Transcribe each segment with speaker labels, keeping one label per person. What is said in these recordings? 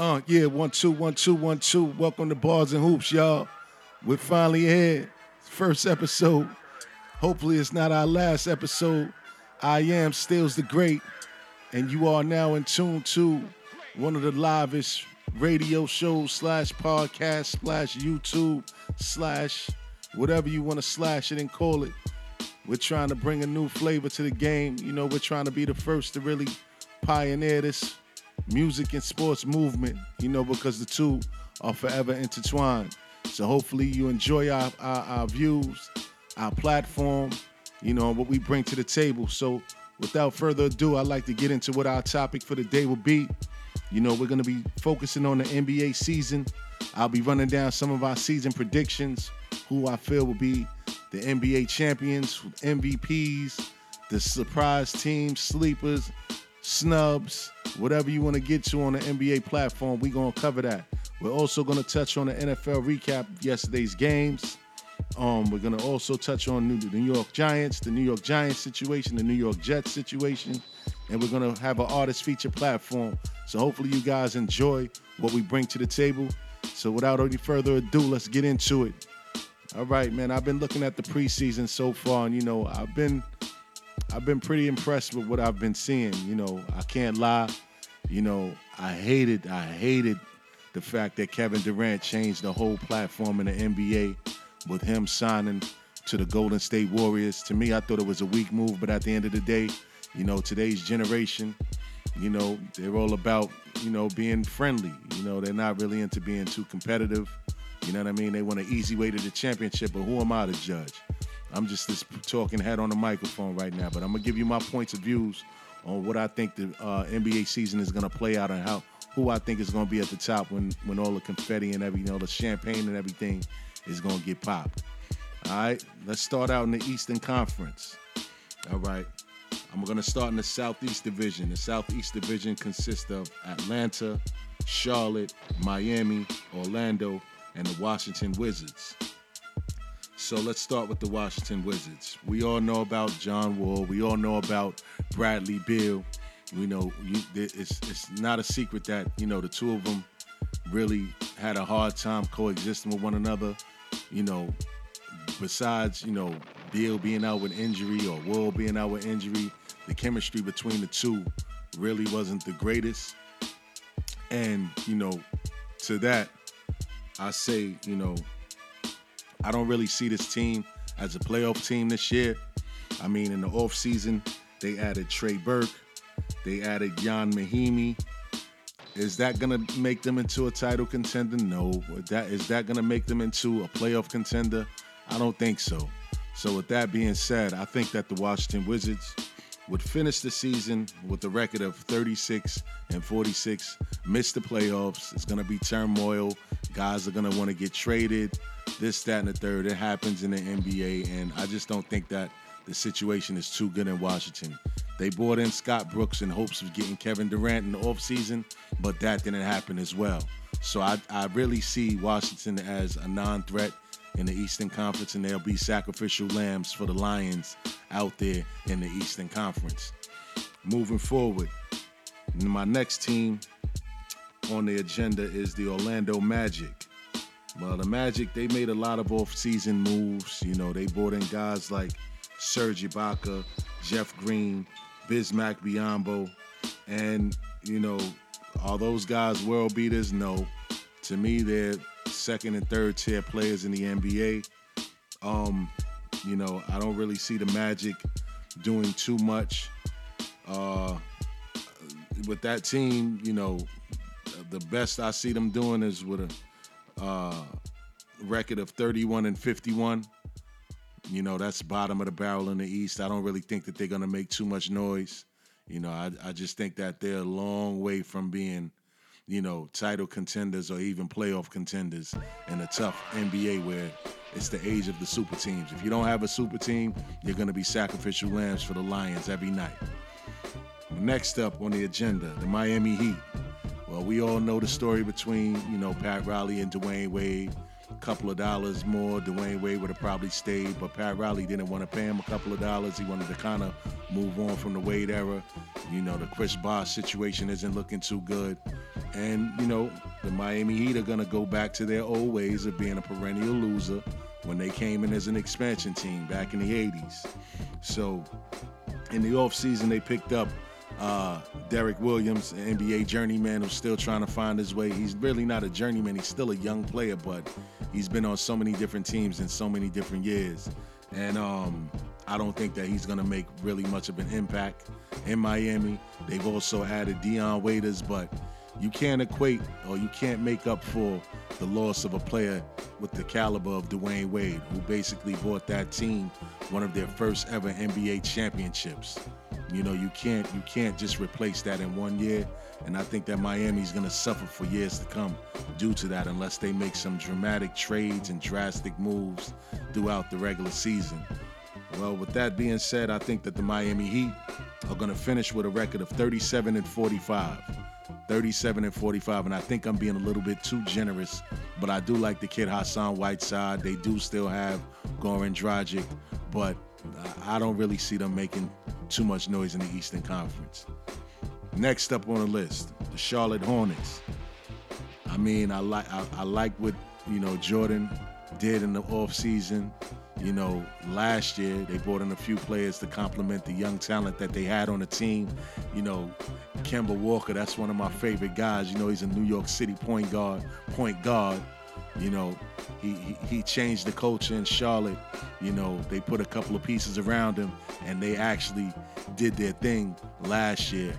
Speaker 1: Uh, yeah, one, two, one, two, one, two. Welcome to Bars and Hoops, y'all. We're finally here. First episode. Hopefully, it's not our last episode. I am Stills the Great, and you are now in tune to one of the livest radio shows slash podcast slash YouTube slash whatever you want to slash it and call it. We're trying to bring a new flavor to the game. You know, we're trying to be the first to really pioneer this music and sports movement, you know, because the two are forever intertwined. So hopefully you enjoy our, our, our views, our platform, you know, what we bring to the table. So without further ado, I'd like to get into what our topic for the day will be. You know, we're going to be focusing on the NBA season. I'll be running down some of our season predictions, who I feel will be the NBA champions, MVPs, the surprise teams, sleepers, snubs, whatever you want to get to on the NBA platform, we're going to cover that. We're also going to touch on the NFL recap yesterday's games. Um, we're going to also touch on the New York Giants, the New York Giants situation, the New York Jets situation, and we're going to have an artist feature platform. So hopefully you guys enjoy what we bring to the table. So without any further ado, let's get into it. All right, man. I've been looking at the preseason so far, and you know, I've been I've been pretty impressed with what I've been seeing. You know, I can't lie. You know, I hated, I hated the fact that Kevin Durant changed the whole platform in the NBA with him signing to the Golden State Warriors. To me, I thought it was a weak move, but at the end of the day, you know, today's generation, you know, they're all about, you know, being friendly. You know, they're not really into being too competitive. You know what I mean? They want an easy way to the championship, but who am I to judge? I'm just this talking head on the microphone right now, but I'm gonna give you my points of views on what I think the uh, NBA season is gonna play out and how who I think is gonna be at the top when when all the confetti and everything, all the champagne and everything is gonna get popped. All right, let's start out in the Eastern Conference. All right, I'm gonna start in the Southeast Division. The Southeast Division consists of Atlanta, Charlotte, Miami, Orlando, and the Washington Wizards. So let's start with the Washington Wizards. We all know about John Wall. We all know about Bradley Beal. We know you, it's it's not a secret that you know the two of them really had a hard time coexisting with one another. You know, besides you know Beal being out with injury or Wall being out with injury, the chemistry between the two really wasn't the greatest. And you know, to that, I say you know I don't really see this team as a playoff team this year. I mean, in the offseason, they added Trey Burke, they added Ian Mahinmi. Is that gonna make them into a title contender? No. That is that gonna make them into a playoff contender? I don't think so. So with that being said, I think that the Washington Wizards would finish the season with a record of 36 and 46, miss the playoffs. It's gonna be turmoil. Guys are gonna want to get traded this, that, and the third. It happens in the NBA, and I just don't think that the situation is too good in Washington. They brought in Scott Brooks in hopes of getting Kevin Durant in the offseason, but that didn't happen as well. So I, I really see Washington as a non threat in the Eastern Conference, and there'll be sacrificial lambs for the Lions out there in the Eastern Conference. Moving forward, my next team on the agenda is the Orlando Magic. Well, the Magic, they made a lot of off-season moves. You know, they brought in guys like Serge Ibaka, Jeff Green, Bismack Biyombo, and you know, are those guys world beaters? No. To me, they're second and third tier players in the NBA. Um, you know, I don't really see the Magic doing too much. Uh, with that team, you know, the best I see them doing is with a uh, record of 31 and 51. You know, that's bottom of the barrel in the East. I don't really think that they're going to make too much noise. You know, I, I just think that they're a long way from being, you know, title contenders or even playoff contenders in a tough NBA where it's the age of the super teams. If you don't have a super team, you're going to be sacrificial lambs for the Lions every night. Next up on the agenda, the Miami Heat. Well, we all know the story between, you know, Pat Riley and Dwyane Wade. Couple of dollars more, Dwyane Wade would have probably stayed, but Pat Riley didn't want to pay him a couple of dollars. He wanted to kind of move on from the Wade era. You know, the Chris Bosh situation isn't looking too good. And, you know, the Miami Heat are going to go back to their old ways of being a perennial loser when they came in as an expansion team back in the 80s. So, in the offseason, they picked up uh, Derrick Williams, an NBA journeyman who's still trying to find his way. He's really not a journeyman, he's still a young player, but he's been on so many different teams in so many different years. And um, I don't think that he's going to make really much of an impact in Miami. They've also added Dion Waiters, but you can't equate or you can't make up for the loss of a player with the caliber of Dwyane Wade, who basically bought that team one of their first ever NBA championships. You know, you can't you can't just replace that in one year. And I think that Miami's gonna suffer for years to come due to that unless they make some dramatic trades and drastic moves throughout the regular season. Well, with that being said, I think that the Miami Heat are gonna finish with a record of 37 and 45. 37 and 45, and I think I'm being a little bit too generous, but I do like the kid Hassan Whiteside. They do still have Goran Dragic, but I don't really see them making too much noise in the Eastern Conference. Next up on the list, the Charlotte Hornets. I mean, I like I, I like what you know Jordan did in the offseason. You know, last year they brought in a few players to complement the young talent that they had on the team. You know, Kemba Walker, that's one of my favorite guys. You know, he's a New York City point guard, point guard. You know, he, he, he changed the culture in Charlotte. You know, they put a couple of pieces around him, and they actually did their thing last year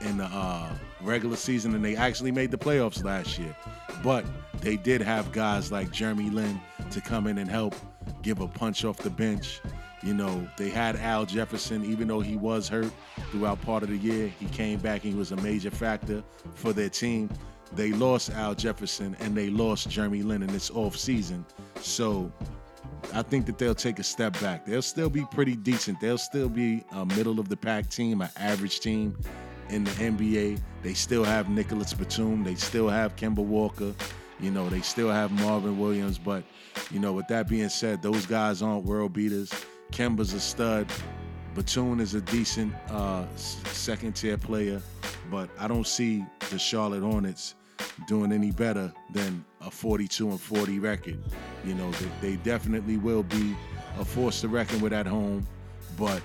Speaker 1: in the uh, regular season, and they actually made the playoffs last year. But they did have guys like Jeremy Lin to come in and help give a punch off the bench. You know, they had Al Jefferson, even though he was hurt throughout part of the year. He came back and he was a major factor for their team. They lost Al Jefferson and they lost Jeremy Lin in this off season. So I think that they'll take a step back. They'll still be pretty decent. They'll still be a middle of the pack team, an average team in the NBA. They still have Nicholas Batum. They still have Kemba Walker. You know, they still have Marvin Williams. But, you know, with that being said, those guys aren't world beaters. Kemba's a stud. Batum is a decent uh, second tier player, but I don't see the Charlotte Hornets doing any better than a 42 and 40 record. You know, they, they definitely will be a force to reckon with at home, but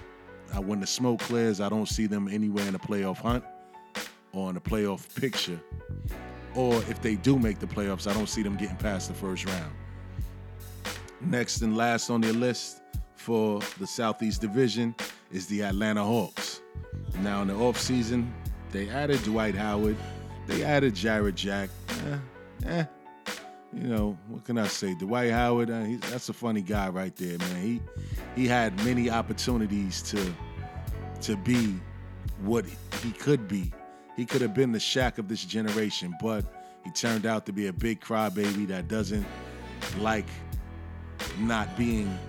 Speaker 1: uh, when the smoke clears, I don't see them anywhere in a playoff hunt or in a playoff picture. Or if they do make the playoffs, I don't see them getting past the first round. Next and last on their list for the Southeast Division is the Atlanta Hawks. Now, in the offseason, they added Dwight Howard, they added Jarrett Jack. Eh, eh. You know, what can I say? Dwight Howard, uh, that's a funny guy right there, man. He he had many opportunities to to be what he could be. He could have been the Shaq of this generation, but he turned out to be a big crybaby that doesn't like not being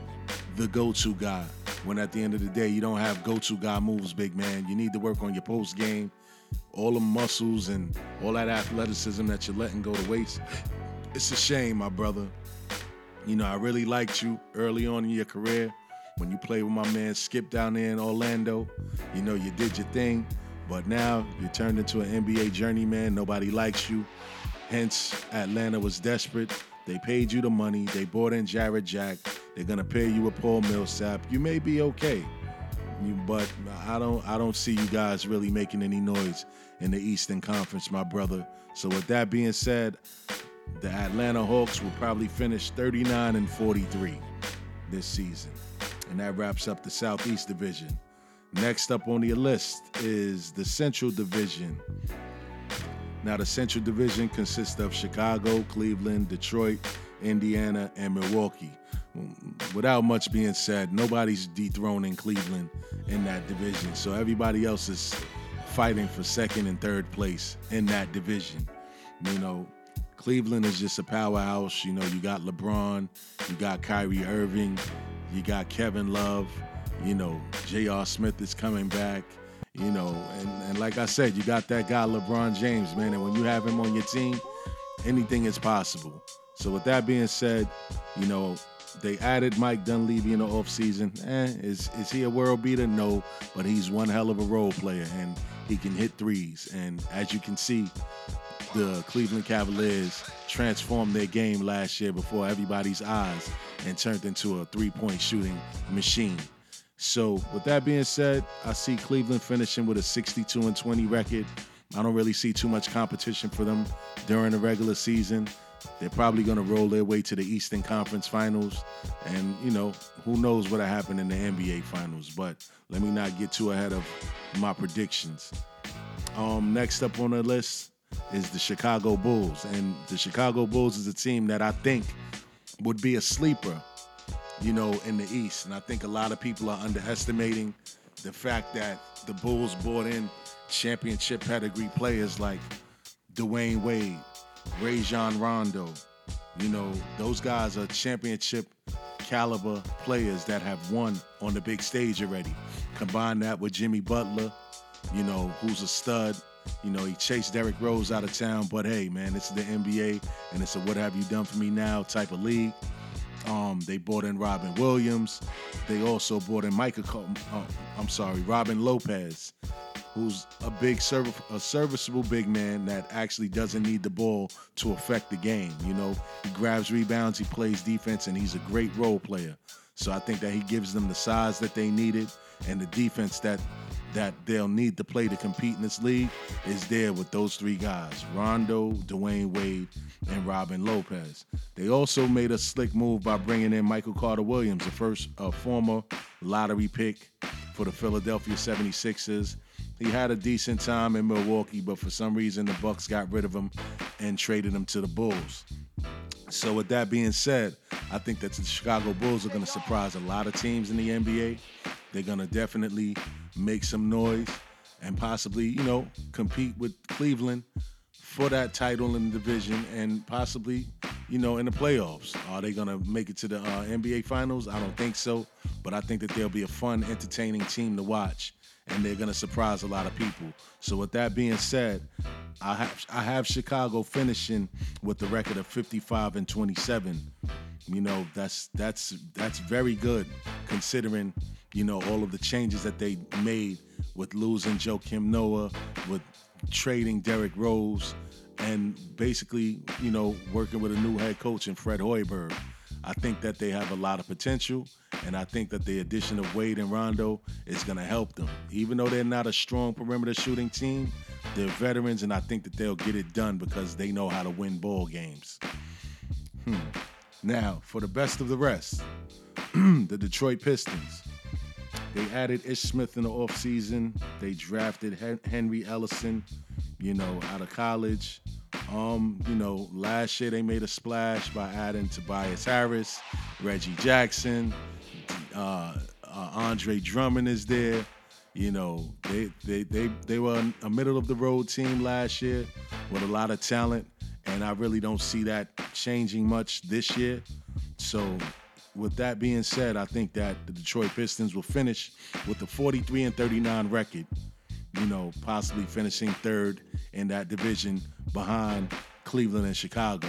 Speaker 1: the go-to guy. When at the end of the day, you don't have go-to guy moves, big man. You need to work on your post game, all the muscles and all that athleticism that you're letting go to waste. It's a shame, my brother. You know, I really liked you early on in your career when you played with my man Skip down there in Orlando. You know, you did your thing, but now you turned into an NBA journeyman. Nobody likes you. Hence, Atlanta was desperate. They paid you the money. They brought in Jarrett Jack. They're gonna pay you a Paul Millsap. You may be okay, but I don't. I don't see you guys really making any noise in the Eastern Conference, my brother. So with that being said, the Atlanta Hawks will probably finish 39 and 43 this season. And that wraps up the Southeast Division. Next up on the list is the Central Division. Now, the Central Division consists of Chicago, Cleveland, Detroit, Indiana, and Milwaukee. Without much being said, nobody's dethroning Cleveland in that division. So everybody else is fighting for second and third place in that division. You know, Cleveland is just a powerhouse. You know, you got LeBron, you got Kyrie Irving, you got Kevin Love, you know, J.R. Smith is coming back, you know, and, and like I said, you got that guy LeBron James, man. And when you have him on your team, anything is possible. So with that being said, you know, they added Mike Dunleavy in the offseason. Eh, is is he a world beater? No, but he's one hell of a role player and he can hit threes. And as you can see, the Cleveland Cavaliers transformed their game last year before everybody's eyes and turned into a three-point shooting machine. So, with that being said, I see Cleveland finishing with a 62 and 20 record. I don't really see too much competition for them during the regular season. They're probably going to roll their way to the Eastern Conference Finals. And, you know, who knows what'll happen in the NBA Finals. But let me not get too ahead of my predictions. Um, next up on the list is the Chicago Bulls. And the Chicago Bulls is a team that I think would be a sleeper you know, in the East. And I think a lot of people are underestimating the fact that the Bulls brought in championship pedigree players like Dwyane Wade, Rajon Rondo. You know, those guys are championship caliber players that have won on the big stage already. Combine that with Jimmy Butler, you know, who's a stud. You know, he chased Derrick Rose out of town, but hey, man, it's the NBA and it's a what have you done for me now type of league. Um, they brought in Robin Williams. They also brought in Michael. Uh, I'm sorry, Robin Lopez, who's a big serv- a serviceable big man that actually doesn't need the ball to affect the game. You know, he grabs rebounds, he plays defense, and he's a great role player. So I think that he gives them the size that they needed and the defense that that they'll need to play to compete in this league is there with those three guys Rondo, Dwyane Wade, and Robin Lopez. They also made a slick move by bringing in Michael Carter Williams, the first uh, former lottery pick for the Philadelphia 76ers. He had a decent time in Milwaukee, but for some reason the Bucks got rid of him and traded him to the Bulls. So with that being said, I think that the Chicago Bulls are going to surprise a lot of teams in the NBA. They're going to definitely make some noise and possibly, you know, compete with Cleveland for that title in the division and possibly, you know, in the playoffs. Are they going to make it to the uh, NBA Finals? I don't think so, but I think that they'll be a fun, entertaining team to watch and they're to surprise a lot of people. So with that being said, I have I have Chicago finishing with the record of 55 and 27. You know, that's that's that's very good considering, you know, all of the changes that they made with losing Joakim Noah, with trading Derrick Rose, and basically, you know, working with a new head coach in Fred Hoiberg. I think that they have a lot of potential, and I think that the addition of Wade and Rondo is going to help them. Even though they're not a strong perimeter shooting team, they're veterans, and I think that they'll get it done because they know how to win ball games. Hmm. Now, for the best of the rest, the Detroit Pistons. They added Ish Smith in the offseason. They drafted Henry Ellenson, you know, out of college. Um, you know, last year they made a splash by adding Tobias Harris, Reggie Jackson, uh, uh, Andre Drummond is there. You know, they they they they were a middle of the road team last year with a lot of talent, and I really don't see that changing much this year. So, with that being said, I think that the Detroit Pistons will finish with a 43 and 39 record. You know, possibly finishing third in that division behind Cleveland and Chicago.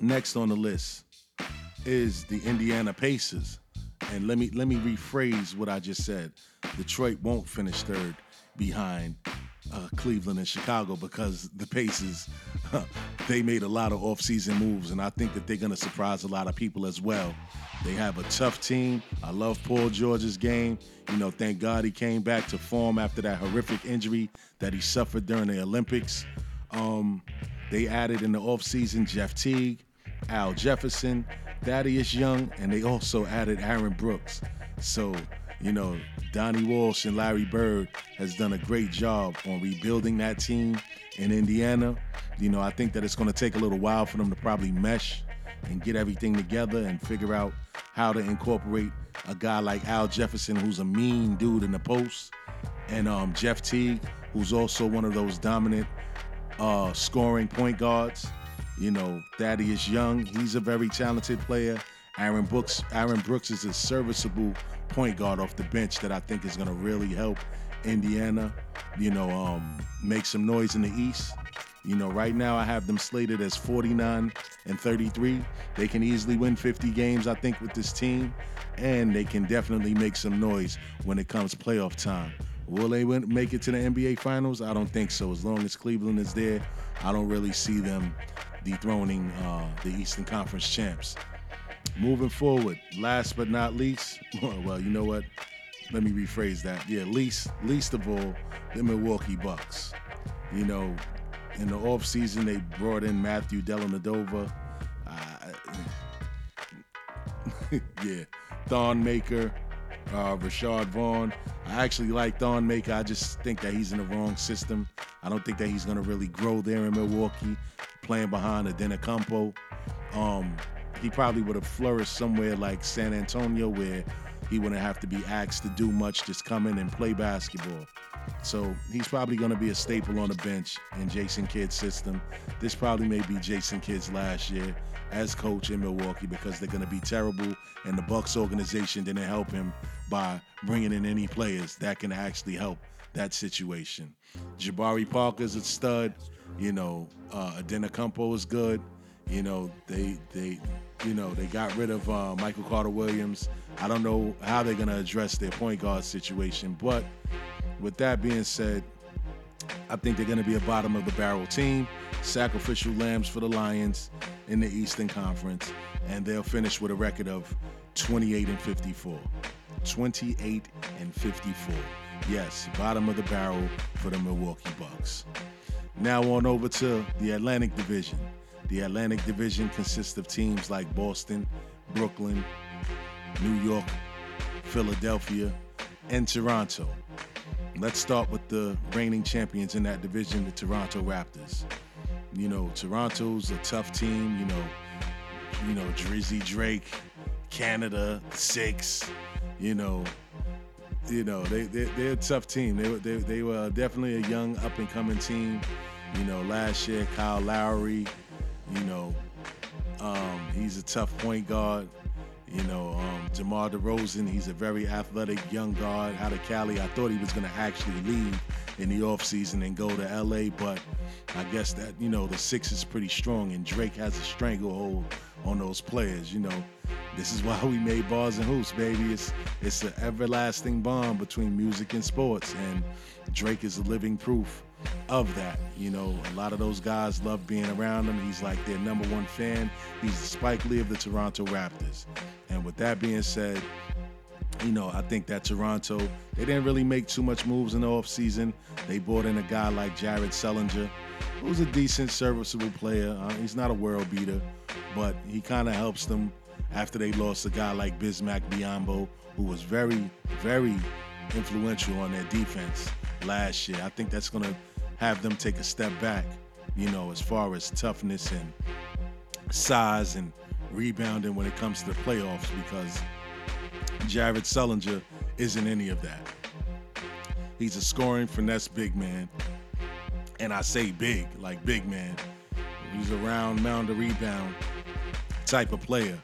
Speaker 1: Next on the list is the Indiana Pacers. And let me let me rephrase what I just said. Detroit won't finish third behind uh, Cleveland and Chicago because the Pacers they made a lot of offseason moves, and I think that they're going to surprise a lot of people as well. They have a tough team. I love Paul George's game. You know, thank God he came back to form after that horrific injury that he suffered during the Olympics. Um, they added in the offseason Jeff Teague, Al Jefferson, Thaddeus Young, and they also added Aaron Brooks. So, you know, Donnie Walsh and Larry Bird has done a great job on rebuilding that team in Indiana. You know, I think that it's going to take a little while for them to probably mesh and get everything together and figure out how to incorporate a guy like Al Jefferson, who's a mean dude in the post, and um, Jeff Teague, who's also one of those dominant uh, scoring point guards. You know, Thaddeus Young, he's a very talented player. Aaron Brooks, Aaron Brooks is a serviceable point guard off the bench that I think is going to really help Indiana, you know, um, make some noise in the East. You know, right now I have them slated as 49 and 33. They can easily win 50 games, I think, with this team, and they can definitely make some noise when it comes playoff time. Will they win, make it to the NBA Finals? I don't think so. As long as Cleveland is there, I don't really see them dethroning uh, the Eastern Conference champs. Moving forward, last but not least, well, you know what? Let me rephrase that. Yeah, least least of all, the Milwaukee Bucks. You know, in the offseason, they brought in Matthew Dellavedova. Uh, yeah, Thon Maker, uh, Rashad Vaughn. I actually like Thon Maker. I just think that he's in the wrong system. I don't think that he's going to really grow there in Milwaukee, playing behind Antetokounmpo. Um, he probably would have flourished somewhere like San Antonio, where he wouldn't have to be asked to do much, just come in and play basketball. So he's probably going to be a staple on the bench in Jason Kidd's system. This probably may be Jason Kidd's last year as coach in Milwaukee because they're going to be terrible, and the Bucks organization didn't help him by bringing in any players that can actually help that situation. Jabari Parker's a stud. You know, uh, Antetokounmpo is good. You know, they they you know they got rid of uh, Michael Carter Williams. I don't know how they're going to address their point guard situation, but with that being said, I think they're going to be a bottom of the barrel team, sacrificial lambs for the Lions in the Eastern Conference, and they'll finish with a record of 28 and 54. 28 and 54. Yes, bottom of the barrel for the Milwaukee Bucks. Now on over to the Atlantic Division. The Atlantic Division consists of teams like Boston, Brooklyn, New York, Philadelphia, and Toronto. Let's start with the reigning champions in that division, the Toronto Raptors. You know, Toronto's a tough team. You know, you know Drizzy Drake, Canada, Six. You know, you know they they they're a tough team. They were they, they were definitely a young up and coming team. You know, last year Kyle Lowry. You know, um, he's a tough point guard. You know, um, DeMar DeRozan, he's a very athletic young guard out of Cali. I thought he was going to actually leave in the offseason and go to LA, but I guess that, you know, the six is pretty strong and Drake has a stranglehold on those players, you know. This is why we made bars and hoops, baby. It's it's an everlasting bond between music and sports, and Drake is a living proof of that. You know, a lot of those guys love being around him. He's like their number one fan. He's the Spike Lee of the Toronto Raptors. And with that being said, you know, I think that Toronto, they didn't really make too much moves in the offseason. They brought in a guy like Jared Sullinger, who's a decent, serviceable player. Uh, he's not a world beater, but he kind of helps them after they lost a guy like Bismack Biyombo, who was very, very influential on their defense last year. I think that's going to have them take a step back, you know, as far as toughness and size and rebounding when it comes to the playoffs because Jared Sullinger isn't any of that. He's a scoring finesse big man. And I say big, like big man. He's a round mound to rebound type of player.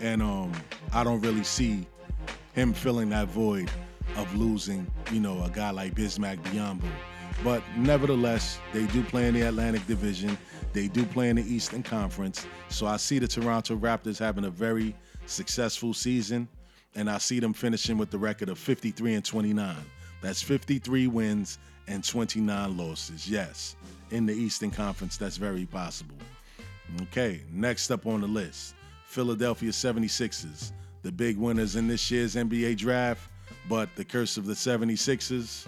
Speaker 1: And um, I don't really see him filling that void of losing, you know, a guy like Bismack Biyombo. But nevertheless, they do play in the Atlantic Division. They do play in the Eastern Conference. So I see the Toronto Raptors having a very successful season, and I see them finishing with the record of 53 and 29. That's 53 wins and 29 losses. Yes, in the Eastern Conference, that's very possible. Okay, next up on the list Philadelphia 76ers, the big winners in this year's NBA draft, but the curse of the 76ers,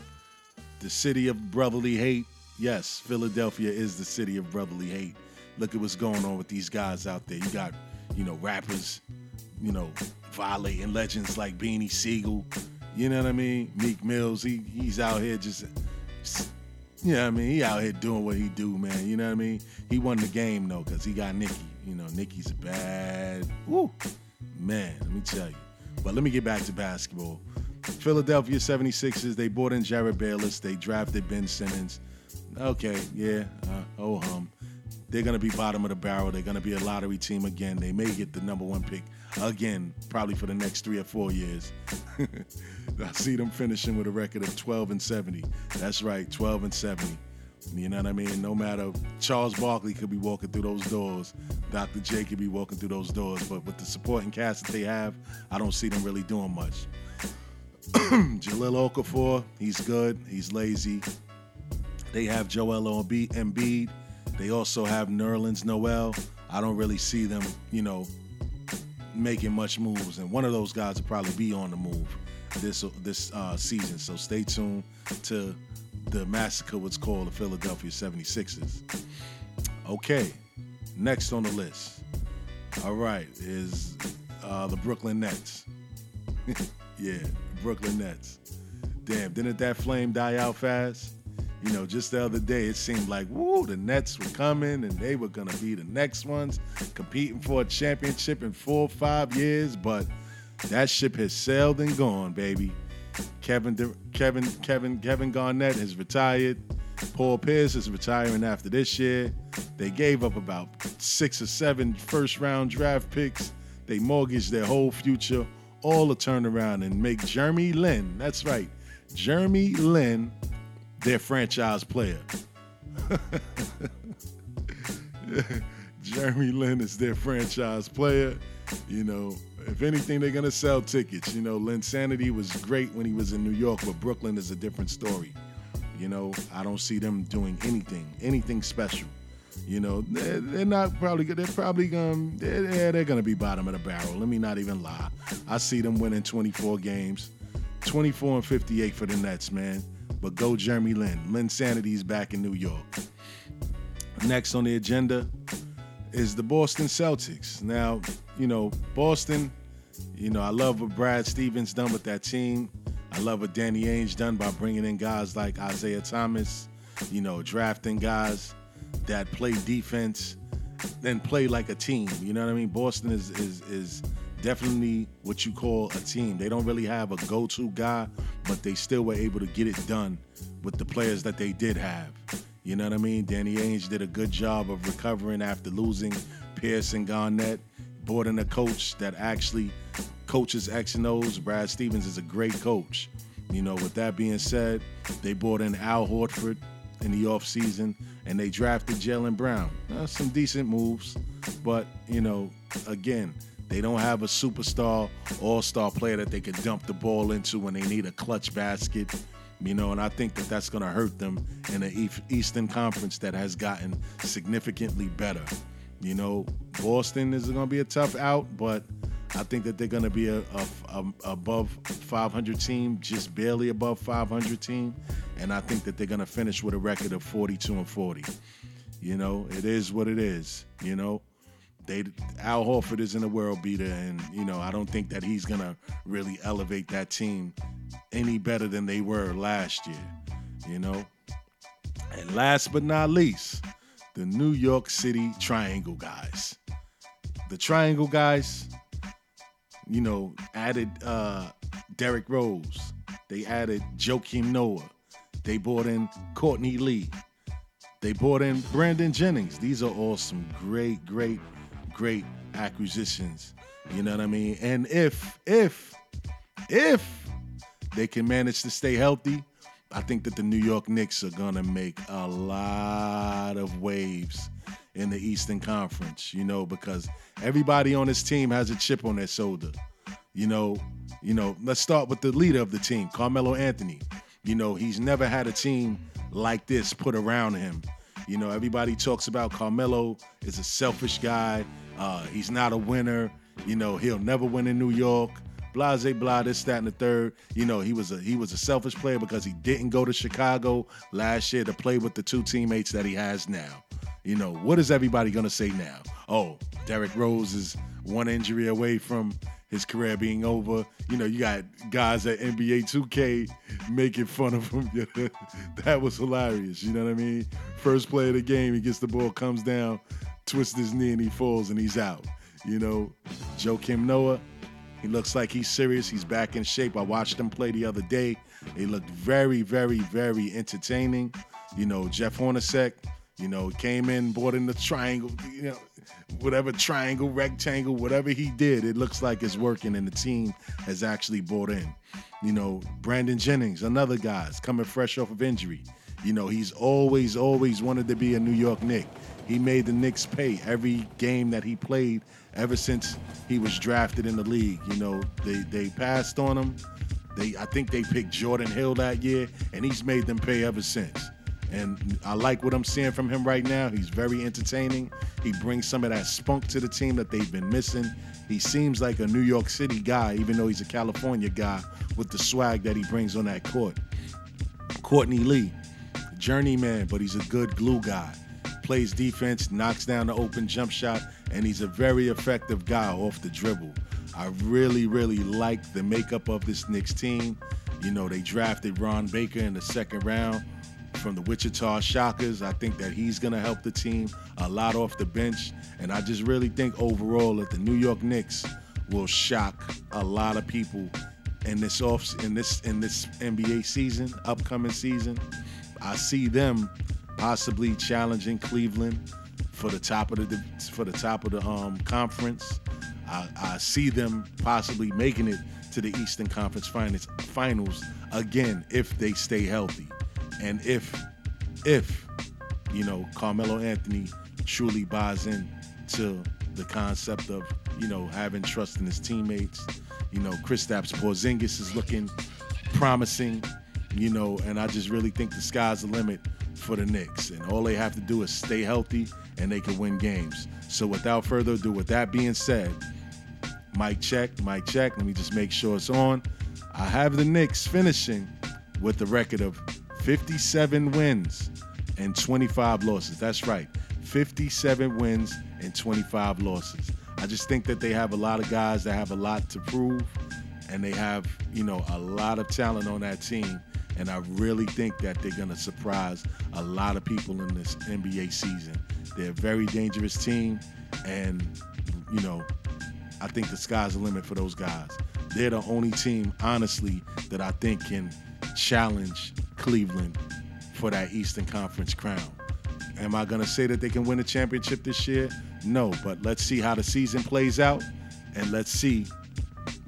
Speaker 1: the city of brotherly hate. Yes, Philadelphia is the city of brotherly hate. Look at what's going on with these guys out there. You got, you know, rappers, you know, violating legends like Beanie Sigel. You know what I mean? Meek Mills, he he's out here just, you know what I mean? He out here doing what he do, man. You know what I mean? He won the game though, cause he got Nicki. You know, Nicki's a bad, woo, man. Let me tell you. But let me get back to basketball. Philadelphia 76ers, they bought in Jerryd Bayless. They drafted Ben Simmons. Okay, yeah, uh, oh hum. They're going to be bottom of the barrel. They're going to be a lottery team again. They may get the number one pick again, probably for the next three or four years. I see them finishing with a record of 12 and 70. That's right, 12 and 70. You know what I mean? No matter Charles Barkley could be walking through those doors, Dr. J could be walking through those doors, but with the supporting cast that they have, I don't see them really doing much. Jahlil Okafor, he's good. He's lazy. They have Joel Embiid. They also have Nerlens Noel. I don't really see them, you know, making much moves, and one of those guys will probably be on the move this this uh, season. So stay tuned to the massacre, what's called the Philadelphia 76ers. Okay, next on the list. All right, is uh, the Brooklyn Nets. yeah, Brooklyn Nets. Damn, didn't that flame die out fast? You know, just the other day, it seemed like, woo, the Nets were coming and they were going to be the next ones competing for a championship in four or five years. But that ship has sailed and gone, baby. Kevin, Kevin, Kevin, Kevin Garnett has retired. Paul Pierce is retiring after this year. They gave up about six or seven first round draft picks. They mortgaged their whole future, all to turnaround and make Jeremy Lin, that's right, Jeremy Lin their franchise player. Jeremy Lin is their franchise player. You know, if anything, they're gonna sell tickets. You know, Linsanity was great when he was in New York, but Brooklyn is a different story. You know, I don't see them doing anything, anything special. You know, they're, they're not probably they're probably gonna they're, they're gonna be bottom of the barrel. Let me not even lie. I see them winning 24 games, 24 and 58 for the Nets, man. But go Jeremy Lin. Linsanity's back in New York. Next on the agenda is the Boston Celtics. Now, you know, Boston, you know, I love what Brad Stevens done with that team. I love what Danny Ainge done by bringing in guys like Isaiah Thomas, you know, drafting guys that play defense and play like a team. You know what I mean? Boston is is is definitely what you call a team. They don't really have a go-to guy, but they still were able to get it done with the players that they did have. You know what I mean? Danny Ainge did a good job of recovering after losing Pierce and Garnett, brought in a coach that actually coaches X and O's. Brad Stevens is a great coach. You know, with that being said, they brought in Al Horford in the offseason and they drafted Jaylen Brown. Uh, some decent moves, but, you know, again, they don't have a superstar, all star player that they can dump the ball into when they need a clutch basket. You know, and I think that that's going to hurt them in the Eastern Conference that has gotten significantly better. You know, Boston is going to be a tough out, but I think that they're going to be a, a, a, above 500 team, just barely above 500 team, and I think that they're to finish with a record of 42 and 40. You know, it is what it is. You know, they Al Horford isn't a world beater, and you know I don't think that he's gonna really elevate that team any better than they were last year. You know, and last but not least, the New York City Triangle guys. The Triangle guys, you know, added uh, Derrick Rose. They added Joakim Noah. They brought in Courtney Lee. They brought in Brandon Jennings. These are all some great, great great acquisitions. You know what I mean? And if, if, if they can manage to stay healthy, I think that the New York Knicks are gonna make a lot of waves in the Eastern Conference, you know, because everybody on this team has a chip on their shoulder. You know, you know, let's start with the leader of the team, Carmelo Anthony. You know, he's never had a team like this put around him. You know, everybody talks about Carmelo is a selfish guy. Uh, he's not a winner. You know, he'll never win in New York. Blase blah, this, that, and the third. You know, he was a he was a selfish player because he didn't go to Chicago last year to play with the two teammates that he has now. You know, what is everybody gonna say now? Oh, Derrick Rose is one injury away from his career being over. You know, you got guys at NBA 2K making fun of him. that was hilarious. You know what I mean? First play of the game, he gets the ball, comes down, twists his knee, and he falls and he's out. You know, Joakim Noah, he looks like he's serious. He's back in shape. I watched him play the other day. He looked very, very, very entertaining. You know, Jeff Hornacek, you know, came in, brought in the triangle, you know, whatever triangle, rectangle, whatever he did, it looks like it's working and the team has actually bought in. You know, Brandon Jennings, another guy's coming fresh off of injury. You know, he's always, always wanted to be a New York Knick. He made the Knicks pay every game that he played ever since he was drafted in the league. You know, they, they passed on him, They, I think they picked Jordan Hill that year, and he's made them pay ever since. And I like what I'm seeing from him right now. He's very entertaining. He brings some of that spunk to the team that they've been missing. He seems like a New York City guy, even though he's a California guy, with the swag that he brings on that court. Courtney Lee, journeyman, but he's a good glue guy. Plays defense, knocks down the open jump shot, and he's a very effective guy off the dribble. I really, really like the makeup of this Knicks team. You know, they drafted Ron Baker in the second round from the Wichita Shockers. I think that he's going to help the team a lot off the bench. And I just really think overall that the New York Knicks will shock a lot of people in this off in this in this NBA season, upcoming season. I see them possibly challenging Cleveland for the top of the for the top of the um, conference. I, I see them possibly making it to the Eastern Conference Finals finals again if they stay healthy. And if if you know Carmelo Anthony truly buys in to the concept of you know having trust in his teammates, you know Kristaps Porzingis is looking promising, you know, and I just really think the sky's the limit for the Knicks, and all they have to do is stay healthy and they can win games. So without further ado, with that being said, mic check, mic check. Let me just make sure it's on. I have the Knicks finishing with the record of 57 wins and 25 losses. That's right, 57 wins and 25 losses. I just think that they have a lot of guys that have a lot to prove, and they have, you know, a lot of talent on that team. And I really think that they're going to surprise a lot of people in this NBA season. They're a very dangerous team, and, you know, I think the sky's the limit for those guys. They're the only team, honestly, that I think can challenge Cleveland for that Eastern Conference crown. Am I going to say that they can win a championship this year? No, but let's see how the season plays out and let's see,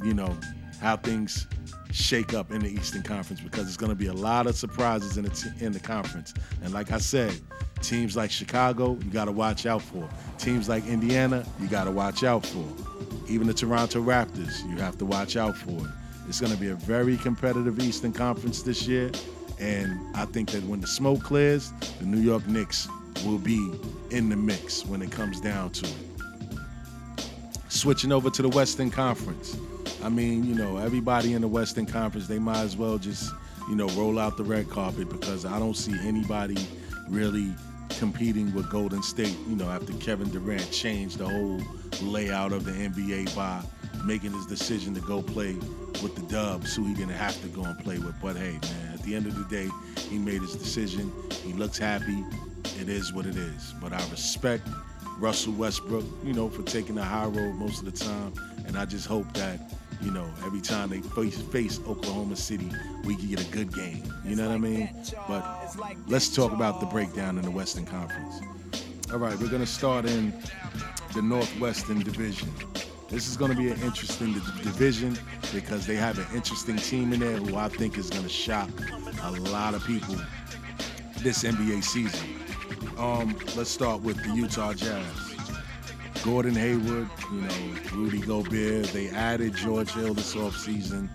Speaker 1: you know, how things shake up in the Eastern Conference because there's going to be a lot of surprises in the, t- in the conference. And like I said, teams like Chicago, you got to watch out for. Teams like Indiana, you got to watch out for. Even the Toronto Raptors, you have to watch out for. It's going to be a very competitive Eastern Conference this year. And I think that when the smoke clears, the New York Knicks will be in the mix when it comes down to it. Switching over to the Western Conference. I mean, you know, everybody in the Western Conference, they might as well just, you know, roll out the red carpet because I don't see anybody really competing with Golden State, you know, after Kevin Durant changed the whole layout of the NBA by making his decision to go play with the Dubs, who he didn't have to go and play with. But hey, man, at the end of the day, he made his decision. He looks happy. It is what it is. But I respect Russell Westbrook, you know, for taking the high road most of the time. And I just hope that, you know, every time they face, face Oklahoma City, we can get a good game. You know what I mean? But let's talk about the breakdown in the Western Conference. All right, we're going to start in the Northwestern Division. This is going to be an interesting division because they have an interesting team in there who I think is going to shock a lot of people this NBA season. Um, let's start with the Utah Jazz. Gordon Hayward, you know, Rudy Gobert. They added George Hill this offseason.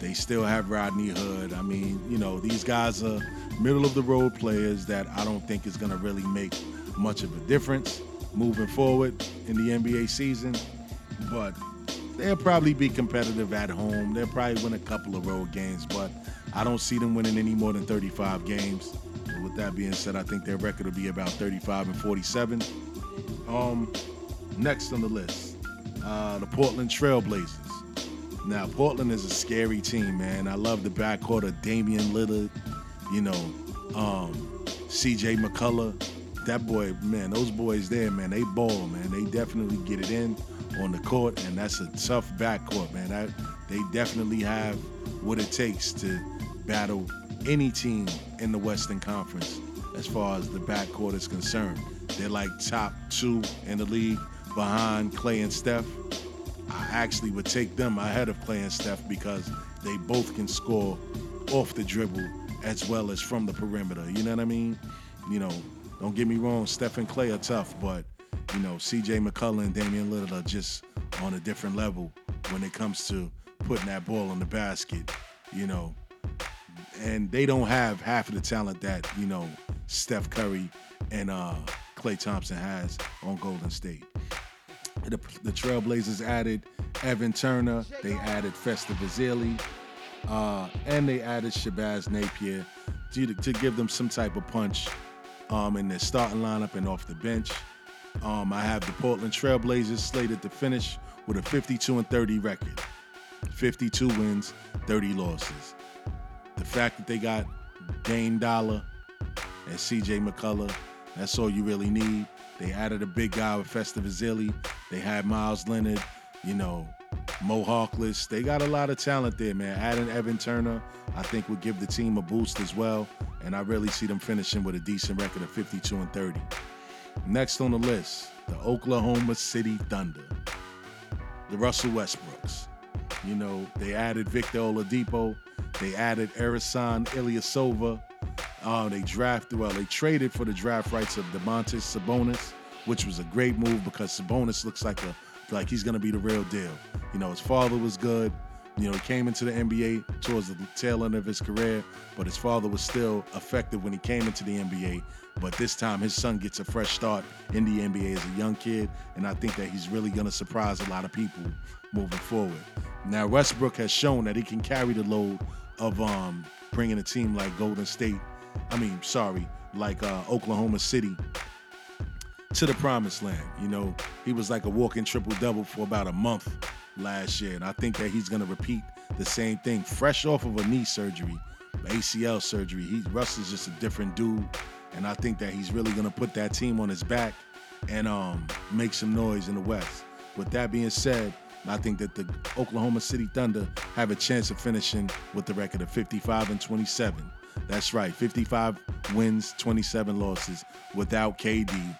Speaker 1: They still have Rodney Hood. I mean, you know, these guys are middle of the road players that I don't think is going to really make much of a difference moving forward in the NBA season. But they'll probably be competitive at home. They'll probably win a couple of road games, but I don't see them winning any more than 35 games. With that being said, I think their record will be about 35 and 47. Um, next on the list, uh, the Portland Trailblazers. Now, Portland is a scary team, man. I love the backcourt of Damian Lillard, you know, um, CJ McCullough. That boy, man, those boys there, man, they ball, man. They definitely get it in on the court, and that's a tough backcourt, man. They definitely have what it takes to battle any team in the Western Conference as far as the backcourt is concerned. They're like top two in the league behind Klay and Steph. I actually would take them ahead of Klay and Steph because they both can score off the dribble as well as from the perimeter. You know what I mean? You know, don't get me wrong, Steph and Klay are tough, but you know, CJ McCullough and Damian Lillard are just on a different level when it comes to putting that ball in the basket. you know, and they don't have half of the talent that you know Steph Curry and uh, Klay Thompson has on Golden State. The, the Trailblazers added Evan Turner, they added Festus Ezeli, uh, and they added Shabazz Napier to, to give them some type of punch um, in their starting lineup and off the bench. Um, I have the Portland Trailblazers slated to finish with a 52 and 30 record, 52 wins, 30 losses. The fact that they got Dame Dollar and CJ McCollum, that's all you really need. They added a big guy with Festus Ezeli. They had Meyers Leonard, you know, Mohawkless. They got a lot of talent there, man. Adding Evan Turner, I think would give the team a boost as well. And I really see them finishing with a decent record of 52 and 30. Next on the list, the Oklahoma City Thunder. The Russell Westbrooks. You know, they added Victor Oladipo. They added Ersan Ilyasova. Uh, they drafted, well, they traded for the draft rights of Domantas Sabonis, which was a great move because Sabonis looks like a like he's gonna be the real deal. You know, his father was good. You know, he came into the NBA towards the tail end of his career, but his father was still effective when he came into the NBA. But this time, his son gets a fresh start in the NBA as a young kid, and I think that he's really gonna surprise a lot of people moving forward. Now, Westbrook has shown that he can carry the load of um, bringing a team like Golden State. I mean, sorry, like uh, Oklahoma City to the promised land. You know, he was like a walking triple double for about a month last year, and I think that he's gonna repeat the same thing. Fresh off of a knee surgery, ACL surgery, he Russ is just a different dude, and I think that he's really gonna put that team on his back and um, make some noise in the West. With that being said, I think that the Oklahoma City Thunder have a chance of finishing with the record of 55 and 27. That's right, 55 wins, 27 losses without KD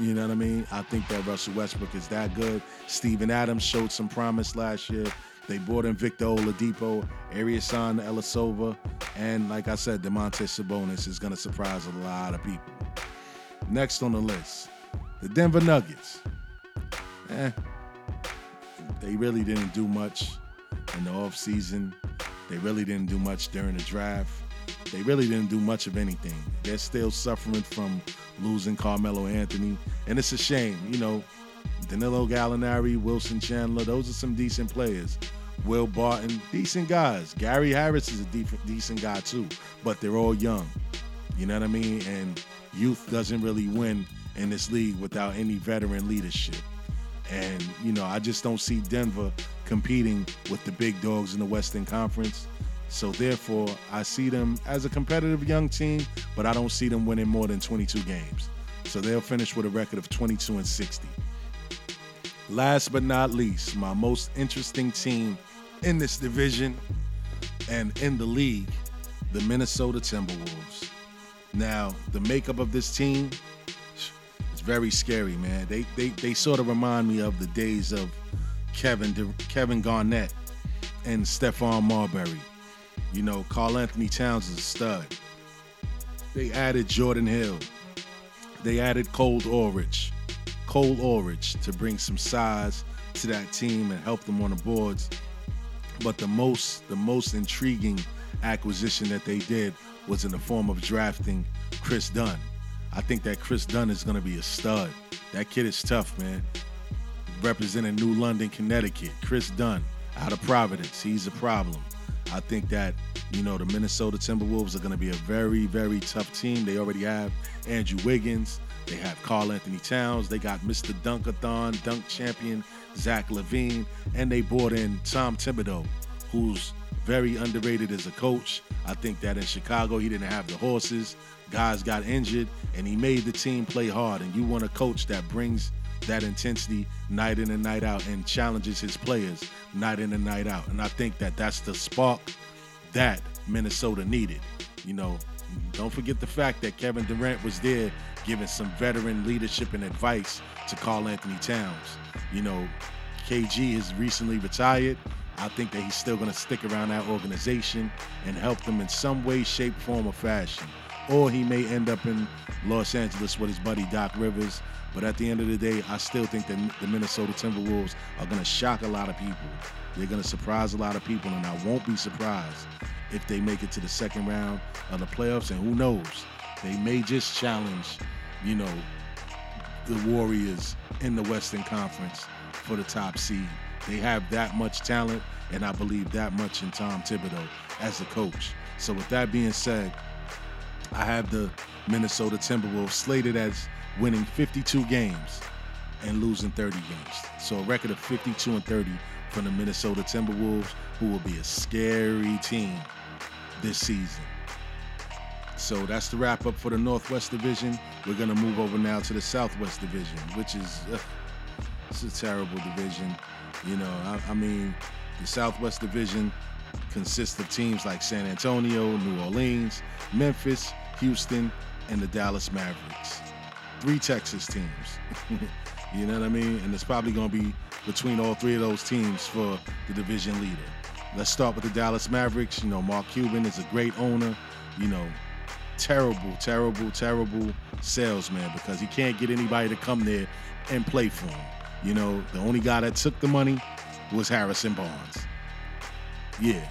Speaker 1: you know what I mean? I think that Russell Westbrook is that good. Steven Adams showed some promise last year. They brought in Victor Oladipo, Ersan Ilyasova, and like I said, Domantas Sabonis is going to surprise a lot of people. Next on the list, the Denver Nuggets. Eh, they really didn't do much in the offseason. They really didn't do much during the draft. They really didn't do much of anything. They're still suffering from losing Carmelo Anthony, and it's a shame. You know, Danilo Gallinari, Wilson Chandler, those are some decent players. Will Barton, decent guys. Gary Harris is a decent guy too, but they're all young. You know what I mean? And youth doesn't really win in this league without any veteran leadership. And, you know, I just don't see Denver competing with the big dogs in the Western Conference. So therefore, I see them as a competitive young team, but I don't see them winning more than 22 games. So they'll finish with a record of 22 and 60. Last but not least, my most interesting team in this division and in the league, the Minnesota Timberwolves. Now, the makeup of this team is very scary, man. They they they sort of remind me of the days of Kevin Kevin Garnett and Stephon Marbury. You know, Karl-Anthony Towns is a stud. They added Jordan Hill. They added Cole Aldrich. Cole Aldrich to bring some size to that team and help them on the boards. But the most the most intriguing acquisition that they did was in the form of drafting Kris Dunn. I think that Kris Dunn is going to be a stud. That kid is tough, man. Representing New London, Connecticut. Kris Dunn out of Providence. He's a problem. I think that, you know, the Minnesota Timberwolves are going to be a very, very tough team. They already have Andrew Wiggins. They have Karl-Anthony Towns. They got Mr. Dunkathon, dunk champion Zach LaVine, And they brought in Tom Thibodeau, who's very underrated as a coach. I think that in Chicago, he didn't have the horses. Guys got injured, and he made the team play hard. And you want a coach that brings that intensity night in and night out and challenges his players night in and night out. And I think that that's the spark that Minnesota needed. You know, don't forget the fact that Kevin Durant was there giving some veteran leadership and advice to Karl-Anthony Towns. You know, KG has recently retired. I think that he's still going to stick around that organization and help them in some way, shape, form, or fashion. or he may end up in Los Angeles with his buddy Doc Rivers. But at the end of the day, I still think that the Minnesota Timberwolves are going to shock a lot of people. They're going to surprise a lot of people, and I won't be surprised if they make it to the second round of the playoffs. And who knows, they may just challenge, you know, the Warriors in the Western Conference for the top seed. They have that much talent, and I believe that much in Tom Thibodeau as a coach. So, with that being said, I have the Minnesota Timberwolves slated as winning 52 games and losing 30 games. So, a record of 52 and 30 from the Minnesota Timberwolves, who will be a scary team this season. So that's the wrap up for the Northwest Division. We're gonna move over now to the Southwest Division, which is uh, it's a terrible division. You know, I, I mean, the Southwest Division consists of teams like San Antonio, New Orleans, Memphis, Houston, and the Dallas Mavericks. Three Texas teams. you know what I mean? And it's probably gonna be between all three of those teams for the division leader. Let's start with the Dallas Mavericks. You know, Mark Cuban is a great owner. You know, terrible, terrible, terrible salesman because he can't get anybody to come there and play for him. You know, the only guy that took the money was Harrison Barnes. Yeah.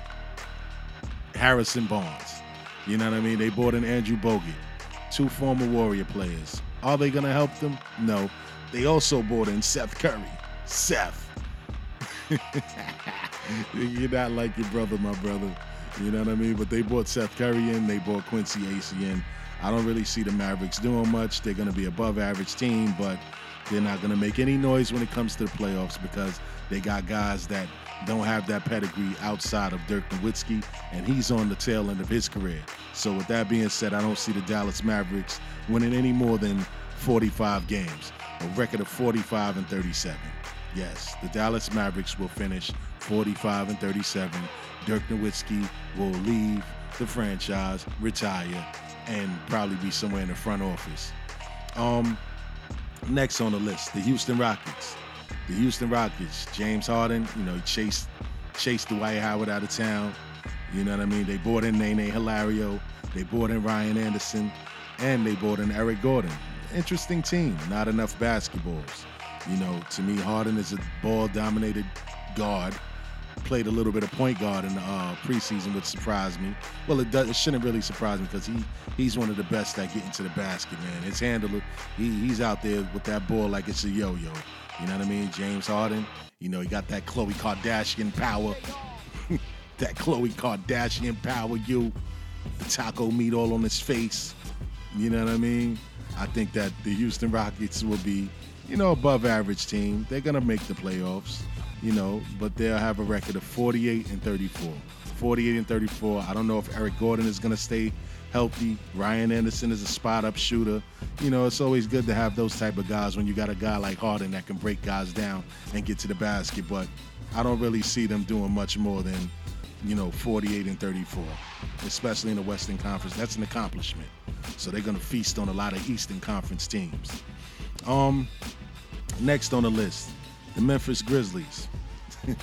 Speaker 1: Harrison Barnes. You know what I mean? They bought in Andrew Bogut, two former Warrior players. Are they going to help them? No. They also bought in Seth Curry. Seth. You're not like your brother, my brother. You know what I mean? But they bought Seth Curry in, they bought Quincy Acy in. I don't really see the Mavericks doing much. They're going to be above average team, but they're not going to make any noise when it comes to the playoffs because they got guys that don't have that pedigree outside of Dirk Nowitzki, and he's on the tail end of his career. So with that being said, I don't see the Dallas Mavericks winning any more than 45 games, a record of 45 and 37. Yes, the Dallas Mavericks will finish 45 and 37. Dirk Nowitzki will leave the franchise, retire, and probably be somewhere in the front office. Um, next on the list, the Houston Rockets. The Houston Rockets, James Harden, you know, chased chased Dwight Howard out of town. You know what I mean? They brought in Nene Hilario, they brought in Ryan Anderson, and they brought in Eric Gordon. Interesting team. Not enough basketballs. You know, to me, Harden is a ball dominated guard. Played a little bit of point guard in the uh, preseason, which surprised me. Well, it, does, it shouldn't really surprise me because he he's one of the best at getting to the basket, man. His handler, he, he's out there with that ball like it's a yo-yo. You know what I mean? James Harden, you know, he got that Khloe Kardashian power. that Khloe Kardashian power, you. The taco meat all on his face. You know what I mean? I think that the Houston Rockets will be you know, above average team. They're gonna make the playoffs, you know, but they'll have a record of 48 and 34. 48 and 34. I don't know if Eric Gordon is gonna stay healthy. Ryan Anderson is a spot up shooter. You know, it's always good to have those type of guys when you got a guy like Harden that can break guys down and get to the basket. But I don't really see them doing much more than, you know, 48 and 34, especially in the Western Conference. That's an accomplishment. So they're gonna feast on a lot of Eastern Conference teams. Um, Next on the list, the Memphis Grizzlies.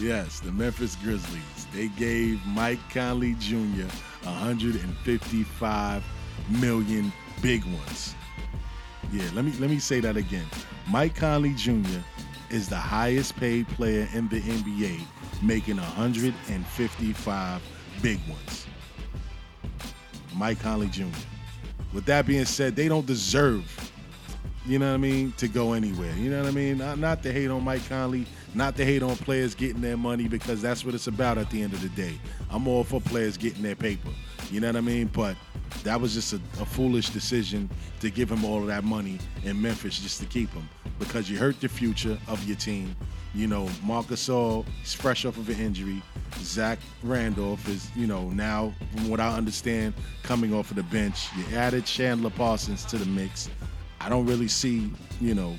Speaker 1: yes, the Memphis Grizzlies. They gave Mike Conley Jr. 155 million big ones. Yeah, let me let me say that again. Mike Conley Jr. is the highest paid player in the NBA, making 155 big ones. Mike Conley Jr. With that being said, they don't deserve you know what I mean, to go anywhere. You know what I mean? Not, not to hate on Mike Conley, not to hate on players getting their money because that's what it's about at the end of the day. I'm all for players getting their paper. You know what I mean? But that was just a, a foolish decision to give him all of that money in Memphis just to keep him because you hurt the future of your team. You know, Marcus Gasol is fresh off of an injury. Zach Randolph is, you know, now, from what I understand, coming off of the bench. You added Chandler Parsons to the mix. I don't really see, you know,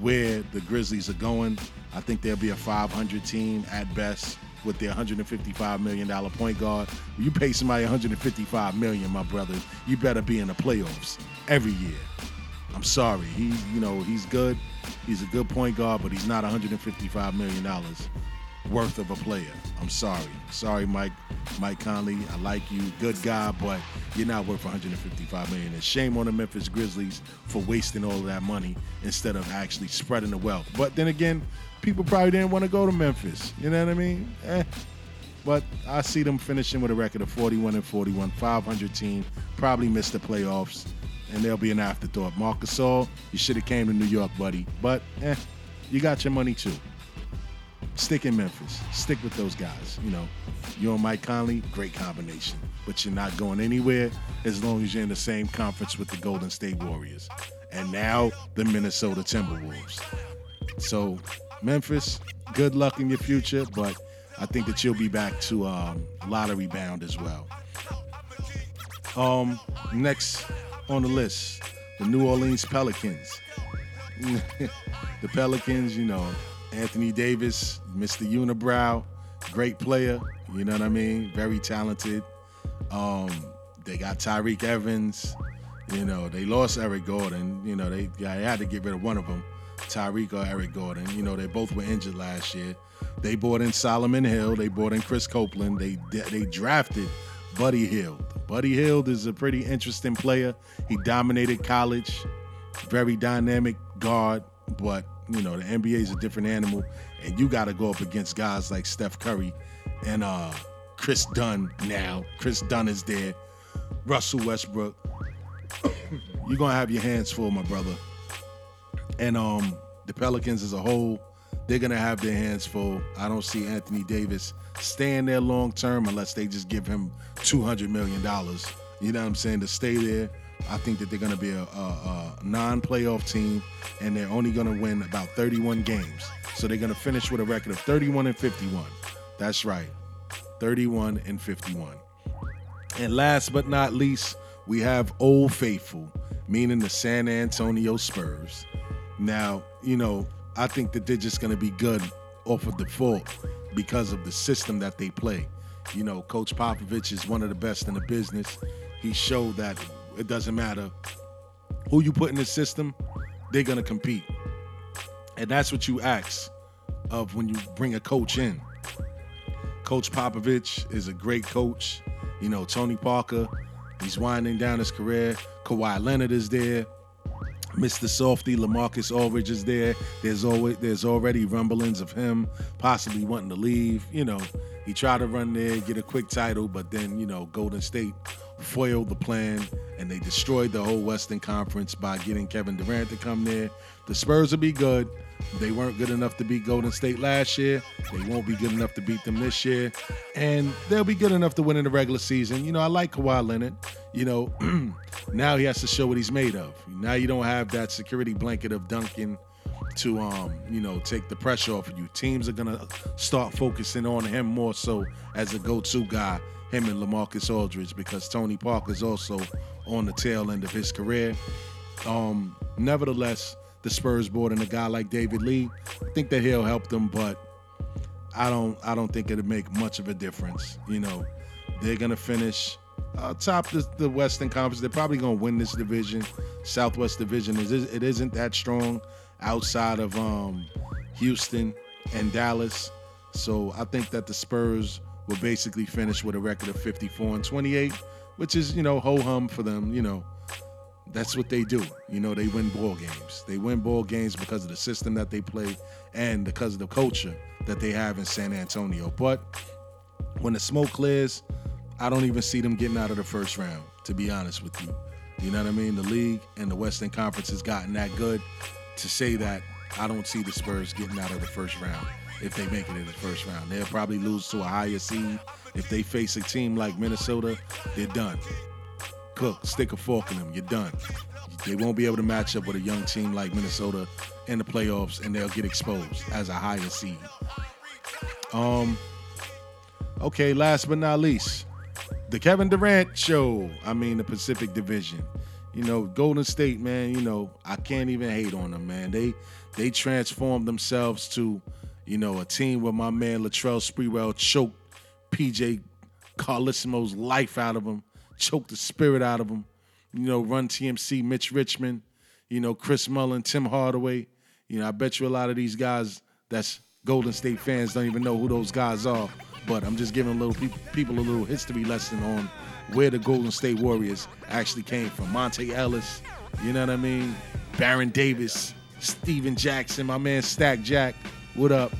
Speaker 1: where the Grizzlies are going. I think they'll be a 500 team at best with their 155 million dollar point guard. You pay somebody 155 million, my brother, you better be in the playoffs every year. I'm sorry, he, you know, he's good. He's a good point guard, but he's not 155 million dollars worth of a player. I'm sorry, sorry, Mike. Mike Conley, I like you, good guy, but you're not worth 155 million. And shame on the Memphis Grizzlies for wasting all of that money instead of actually spreading the wealth. But then again, people probably didn't want to go to Memphis. You know what I mean? Eh. But I see them finishing with a record of 41 and 41, 500 team, probably missed the playoffs, and they'll be an afterthought. Marc Gasol, you should have came to New York, buddy. But eh, you got your money too. Stick in Memphis. Stick with those guys. You know, you and Mike Conley, great combination. But you're not going anywhere as long as you're in the same conference with the Golden State Warriors. And now the Minnesota Timberwolves. So, Memphis, good luck in your future, but I think that you'll be back to um, lottery bound as well. Um, next on the list, the New Orleans Pelicans. the Pelicans, you know, Anthony Davis, Mr. Unibrow, great player. You know what I mean? Very talented. Um, they got Tyreke Evans. You know, they lost Eric Gordon. You know, they, they had to get rid of one of them, Tyreke or Eric Gordon. You know, they both were injured last year. They brought in Solomon Hill. They brought in Chris Copeland. They they drafted Buddy Hield. Buddy Hield is a pretty interesting player. He dominated college, very dynamic guard, but you know the NBA is a different animal, and you got to go up against guys like Steph Curry and uh, Kris Dunn. Now Kris Dunn is there, Russell Westbrook. You're gonna have your hands full, my brother. And um, the Pelicans as a whole, they're gonna have their hands full. I don't see Anthony Davis staying there long term unless they just give him two hundred million dollars. You know what I'm saying to stay there. I think that they're going to be a, a, a non-playoff team, and they're only going to win about 31 games. So they're going to finish with a record of 31 and 51. That's right, 31 and 51. And last but not least, we have Old Faithful, meaning the San Antonio Spurs. Now, you know, I think that they're just going to be good off of default because of the system that they play. You know, Coach Popovich is one of the best in the business. He showed that it doesn't matter who you put in the system, they're gonna compete. And that's what you ask of when you bring a coach in. Coach Popovich is a great coach. You know, Tony Parker, he's winding down his career. Kawhi Leonard is there. Mr. Softy, LaMarcus Aldridge is there. There's always there's already rumblings of him possibly wanting to leave. You know, he tried to run there, get a quick title, but then, you know, Golden State foiled the plan and they destroyed the whole Western Conference by getting Kevin Durant to come there. The Spurs will be good. They weren't good enough to beat Golden State last year. They won't be good enough to beat them this year. And they'll be good enough to win in the regular season. You know, I like Kawhi Leonard. You know, now he has to show what he's made of. Now you don't have that security blanket of Duncan to um, you know, take the pressure off of you. Teams are gonna start focusing on him more so as a go-to guy, him and LaMarcus Aldridge, because Tony Parker's also on the tail end of his career. Um, nevertheless, the Spurs brought in a guy like David Lee. I think that he'll help them, but I don't I don't think it'll make much of a difference. You know, they're gonna finish top the, the Western Conference. They're probably gonna win this division. Southwest Division is it isn't that strong outside of um, Houston and Dallas. So I think that the Spurs will basically finish with a record of 54 and 28, which is you know ho hum for them. You know, that's what they do. You know, they win ball games. They win ball games because of the system that they play and because of the culture that they have in San Antonio. But when the smoke clears, I don't even see them getting out of the first round, to be honest with you. You know what I mean? The league and the Western Conference has gotten that good to say that I don't see the Spurs getting out of the first round if they make it in the first round. They'll probably lose to a higher seed. If they face a team like Minnesota, they're done. Cook, stick a fork in them, you're done. They won't be able to match up with a young team like Minnesota in the playoffs, and they'll get exposed as a higher seed. Um. Okay, last but not least, the Kevin Durant show. I mean, the Pacific Division. You know, Golden State, man. You know, I can't even hate on them, man. They they transformed themselves to, you know, a team where my man Latrell Sprewell choked PJ Carlesimo's life out of him, choked the spirit out of him. You know, Run TMC, Mitch Richmond, you know, Chris Mullin, Tim Hardaway. You know, I bet you a lot of these guys that's Golden State fans don't even know who those guys are. But I'm just giving a little people, people a little history lesson on where the Golden State Warriors actually came from. Monta Ellis, you know what I mean? Baron Davis, Stephen Jackson, my man Stack Jack. What up?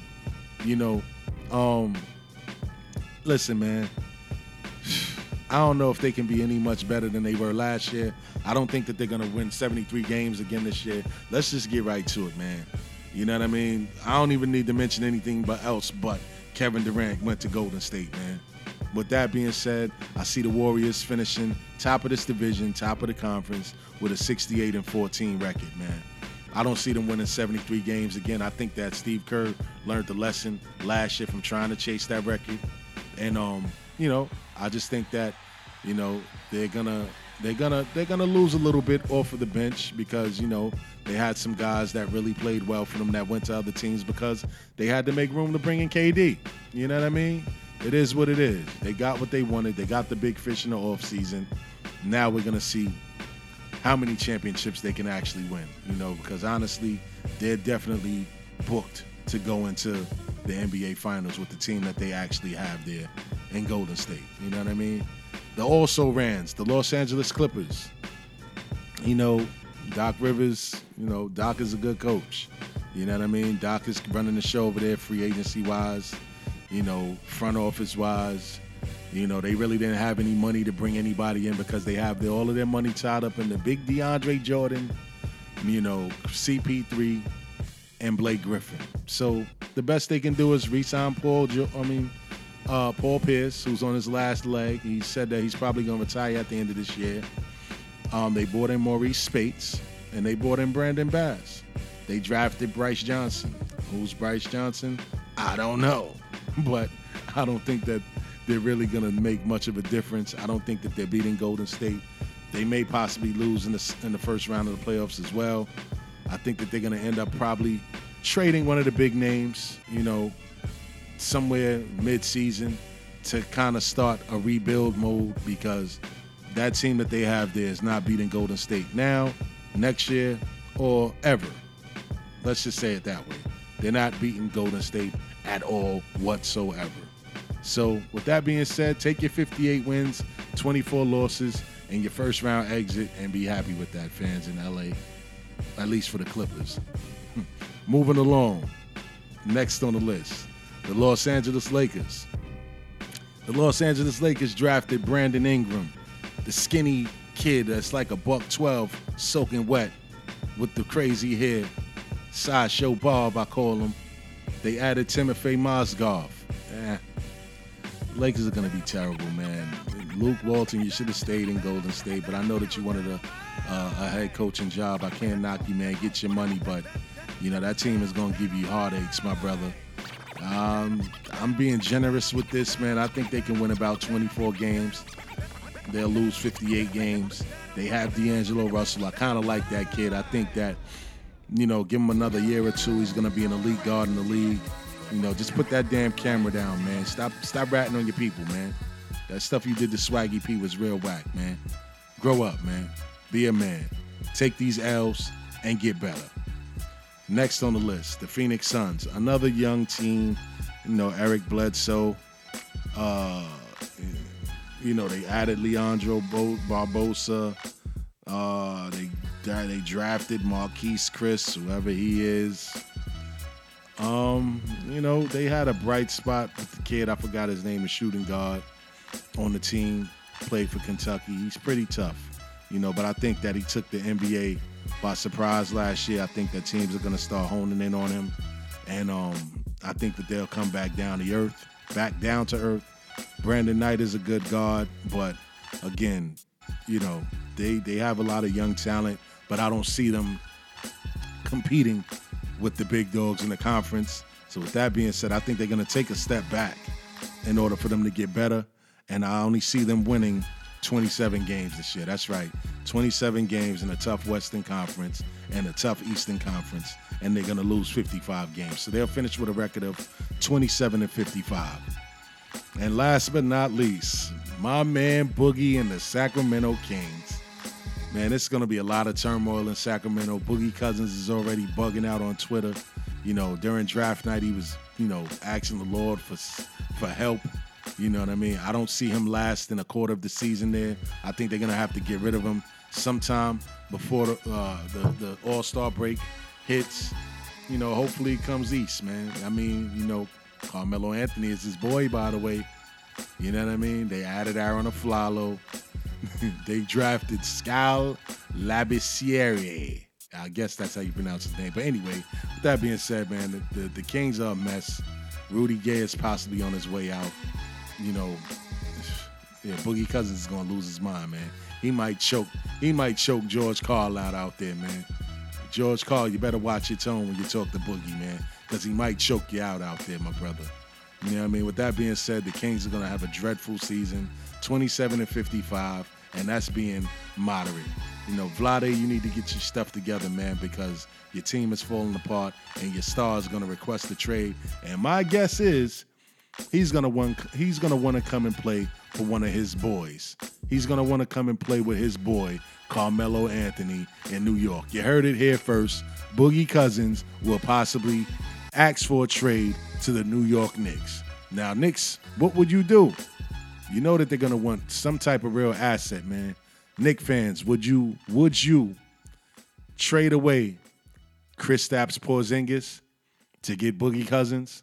Speaker 1: You know, um, listen, man. I don't know if they can be any much better than they were last year. I don't think that they're gonna win 73 games again this year. Let's just get right to it, man. You know what I mean? I don't even need to mention anything but else but Kevin Durant went to Golden State, man. With that being said, I see the Warriors finishing top of this division, top of the conference, with a 68 and 14 record, man. I don't see them winning 73 games again. I think that Steve Kerr learned the lesson last year from trying to chase that record. And um, you know, I just think that, you know, they're gonna they're gonna they're gonna lose a little bit off of the bench because, you know, they had some guys that really played well for them that went to other teams because they had to make room to bring in KD. You know what I mean? It is what it is. They got what they wanted. They got the big fish in the offseason. Now we're gonna see how many championships they can actually win. You know, because honestly, they're definitely booked to go into the NBA Finals with the team that they actually have there in Golden State. You know what I mean? The also rans, the Los Angeles Clippers. You know, Doc Rivers, you know, Doc is a good coach. You know what I mean? Doc is running the show over there, free agency wise, you know, front office wise. You know, they really didn't have any money to bring anybody in because they have the, all of their money tied up in the big DeAndre Jordan, you know, CP3, and Blake Griffin. So the best they can do is re-sign Paul. I mean, uh, Paul Pierce, who's on his last leg. He said that he's probably going to retire at the end of this year. Um, they brought in Marreese Speights, and they brought in Brandon Bass. They drafted Brice Johnson. Who's Brice Johnson? I don't know, but I don't think that they're really going to make much of a difference. I don't think that they're beating Golden State. They may possibly lose in the in the first round of the playoffs as well. I think that they're going to end up probably trading one of the big names, you know, somewhere mid-season to kind of start a rebuild mode because that team that they have there is not beating Golden State now, next year, or ever. Let's just say it that way. They're not beating Golden State at all whatsoever. So, with that being said, take your 58 wins, 24 losses, and your first round exit, and be happy with that, fans in LA, at least for the Clippers. Moving along, next on the list, the Los Angeles Lakers. The Los Angeles Lakers drafted Brandon Ingram, the skinny kid that's like a buck 12, soaking wet, with the crazy hair. Sideshow Bob, I call him. They added Timofey Mozgov. Eh, Lakers are going to be terrible, man. Luke Walton, you should have stayed in Golden State, but I know that you wanted a, uh, a head coaching job. I can't knock you, man. Get your money, but you know that team is going to give you heartaches, my brother. Um, I'm being generous with this, man. I think they can win about 24 games. They'll lose 58 games. They have D'Angelo Russell. I kind of like that kid. I think that, you know, give him another year or two, he's going to be an elite guard in the league. You know, just put that damn camera down, man. Stop, stop ratting on your people, man. That stuff you did to Swaggy P was real whack, man. Grow up, man. Be a man. Take these L's and get better. Next on the list, the Phoenix Suns, another young team. You know, Eric Bledsoe. Uh, you know, they added Leandro Barbosa. Uh, they they drafted Marquese Chriss, whoever he is. Um, you know, they had a bright spot with the kid. I forgot his name, the shooting guard on the team. Played for Kentucky. He's pretty tough, you know. But I think that he took the NBA by surprise last year. I think that teams are going to start honing in on him, and um, I think that they'll come back down to earth, back down to earth. Brandon Knight is a good guard, but again, you know, they they have a lot of young talent, but I don't see them competing with the big dogs in the conference. So with that being said, I think they're going to take a step back in order for them to get better, and I only see them winning 27 games this year. That's right. 27 games in a tough Western Conference and a tough Eastern Conference, and they're going to lose 55 games. So they'll finish with a record of 27 and 55. And last but not least, my man Boogie and the Sacramento Kings. Man, it's going to be a lot of turmoil in Sacramento. Boogie Cousins is already bugging out on Twitter. You know, during draft night, he was, you know, asking the Lord for for help. You know what I mean? I don't see him last in a quarter of the season there. I think they're gonna have to get rid of him sometime before the uh, the, the All Star break hits. You know, hopefully it comes east, man. I mean, you know, Carmelo Anthony is his boy, by the way. You know what I mean? They added Arron Afflalo. they drafted Skal Labissiere. I guess that's how you pronounce his name. But anyway, with that being said, man, the, the, the Kings are a mess. Rudy Gay is possibly on his way out. You know, yeah, Boogie Cousins is gonna lose his mind, man. He might choke. He might choke George Karl out out there, man. George Karl, you better watch your tone when you talk to Boogie, man, because he might choke you out out there, my brother. You know what I mean? With that being said, the Kings are gonna have a dreadful season, 27 and 55, and that's being moderate. You know, Vlade, you need to get your stuff together, man, because your team is falling apart and your star is gonna request a trade. And my guess is he's gonna want he's gonna want to come and play for one of his boys. He's gonna want to come and play with his boy Carmelo Anthony in New York. You heard it here first. Boogie Cousins will possibly ask for a trade to the New York Knicks. Now, Knicks, what would you do? You know that they're gonna want some type of real asset, man. Nick fans, would you would you trade away Kristaps Porzingis to get Boogie Cousins?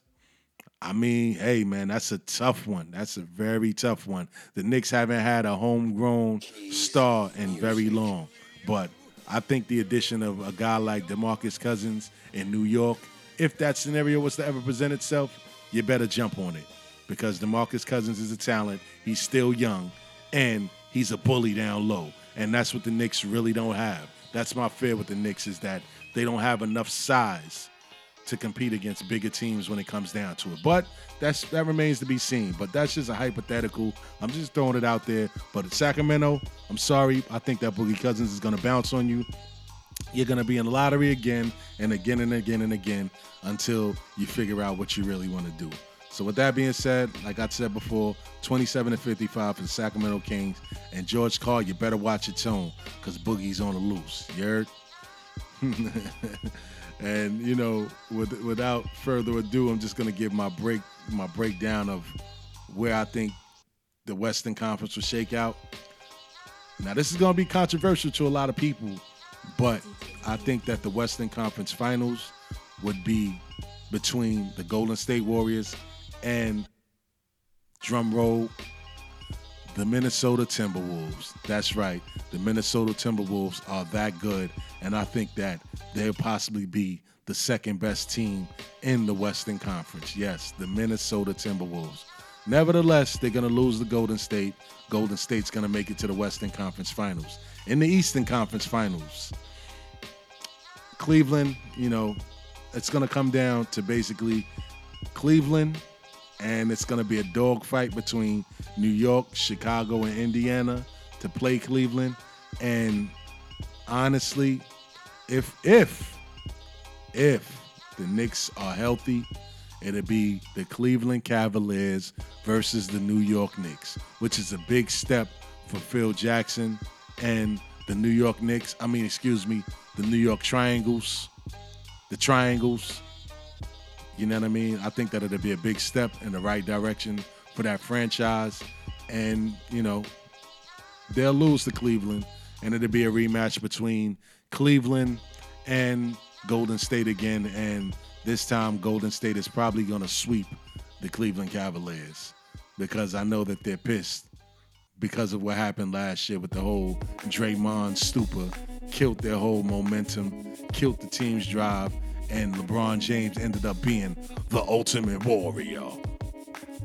Speaker 1: I mean, hey man, that's a tough one. That's a very tough one. The Knicks haven't had a homegrown star in very long, but I think the addition of a guy like DeMarcus Cousins in New York, if that scenario was to ever present itself, you better jump on it because DeMarcus Cousins is a talent. He's still young, and he's a bully down low, and that's what the Knicks really don't have. That's my fear with the Knicks is that they don't have enough size to compete against bigger teams when it comes down to it. But that's that remains to be seen. But that's just a hypothetical. I'm just throwing it out there. But Sacramento, I'm sorry. I think that Boogie Cousins is going to bounce on you. You're going to be in the lottery again and again and again and again until you figure out what you really want to do. So with that being said, like I said before, 27 to 55 for the Sacramento Kings. And George Karl, you better watch your tone because Boogie's on the loose. You heard? and you know, with, without further ado, I'm just gonna give my break my breakdown of where I think the Western Conference will shake out. Now, this is gonna be controversial to a lot of people, but I think that the Western Conference Finals would be between the Golden State Warriors and drum roll the Minnesota Timberwolves. That's right. The Minnesota Timberwolves are that good. And I think that they'll possibly be the second best team in the Western Conference. Yes, the Minnesota Timberwolves. Nevertheless, they're going to lose the Golden State. Golden State's going to make it to the Western Conference Finals. In the Eastern Conference Finals, Cleveland, you know, it's going to come down to basically Cleveland and it's going to be a dogfight between New York, Chicago, and Indiana to play Cleveland. And honestly, if if if the Knicks are healthy, it'll be the Cleveland Cavaliers versus the New York Knicks, which is a big step for Phil Jackson and the New York Knicks. I mean, excuse me, the New York Triangles, the Triangles you know what I mean? I think that it'll be a big step in the right direction for that franchise. And, you know, they'll lose to Cleveland, and it'll be a rematch between Cleveland and Golden State again. And this time, Golden State is probably going to sweep the Cleveland Cavaliers because I know that they're pissed because of what happened last year with the whole Draymond stupor, killed their whole momentum, killed the team's drive and LeBron James ended up being the ultimate warrior.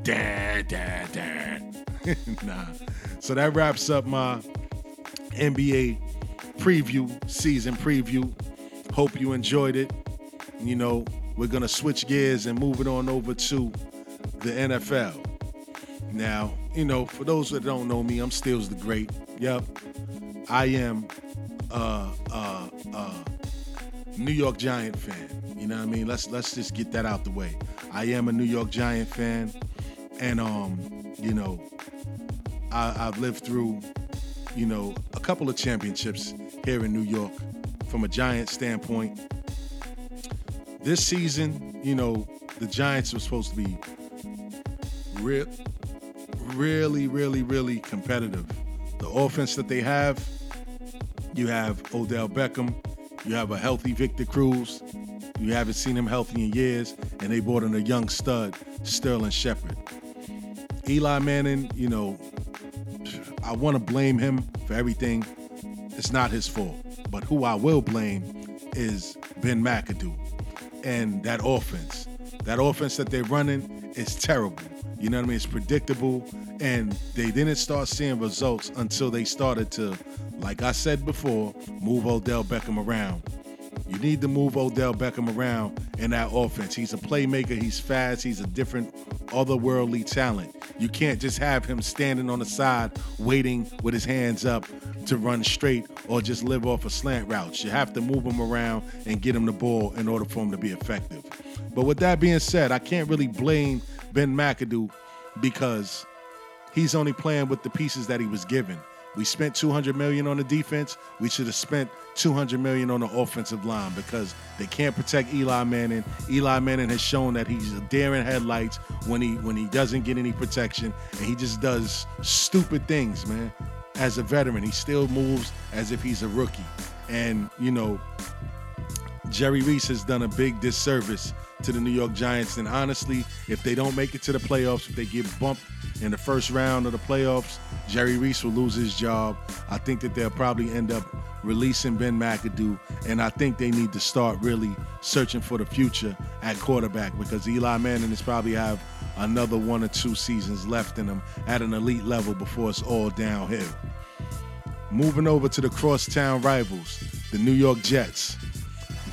Speaker 1: Dad, dad, dad. nah. So that wraps up my NBA preview, season preview. Hope you enjoyed it. You know, we're going to switch gears and move it on over to the NFL. Now, you know, for those that don't know me, I'm Stills the Great. Yep. I am uh uh uh New York Giant fan. You know what I mean? Let's let's just get that out the way. I am a New York Giant fan, and um, you know, I, I've lived through, you know, a couple of championships here in New York. From a Giant standpoint, this season, you know, the Giants were supposed to be Re- really, really, really competitive. The offense that they have, you have Odell Beckham, you have a healthy Victor Cruz, you haven't seen him healthy in years, and they brought in a young stud, Sterling Shepard. Eli Manning, you know, I want to blame him for everything. It's not his fault. But who I will blame is Ben McAdoo and that offense. That offense that they're running is terrible. You know what I mean? It's predictable, and they didn't start seeing results until they started to, like I said before, move Odell Beckham around. You need to move Odell Beckham around in that offense. He's a playmaker, he's fast, he's a different, otherworldly talent. You can't just have him standing on the side waiting with his hands up to run straight or just live off of slant routes. You have to move him around and get him the ball in order for him to be effective. But with that being said, I can't really blame Ben McAdoo because he's only playing with the pieces that he was given. We spent 200 million on the defense. We should have spent 200 million on the offensive line because they can't protect Eli Manning. Eli Manning has shown that he's a headlights when he when he doesn't get any protection and he just does stupid things, man. As a veteran, he still moves as if he's a rookie. And, you know, Jerry Reese has done a big disservice to the New York Giants. And honestly, if they don't make it to the playoffs, if they get bumped in the first round of the playoffs, Jerry Reese will lose his job. I think that they'll probably end up releasing Ben McAdoo. And I think they need to start really searching for the future at quarterback because Eli Manning is probably have another one or two seasons left in him at an elite level before it's all downhill. Moving over to the crosstown rivals, the New York Jets.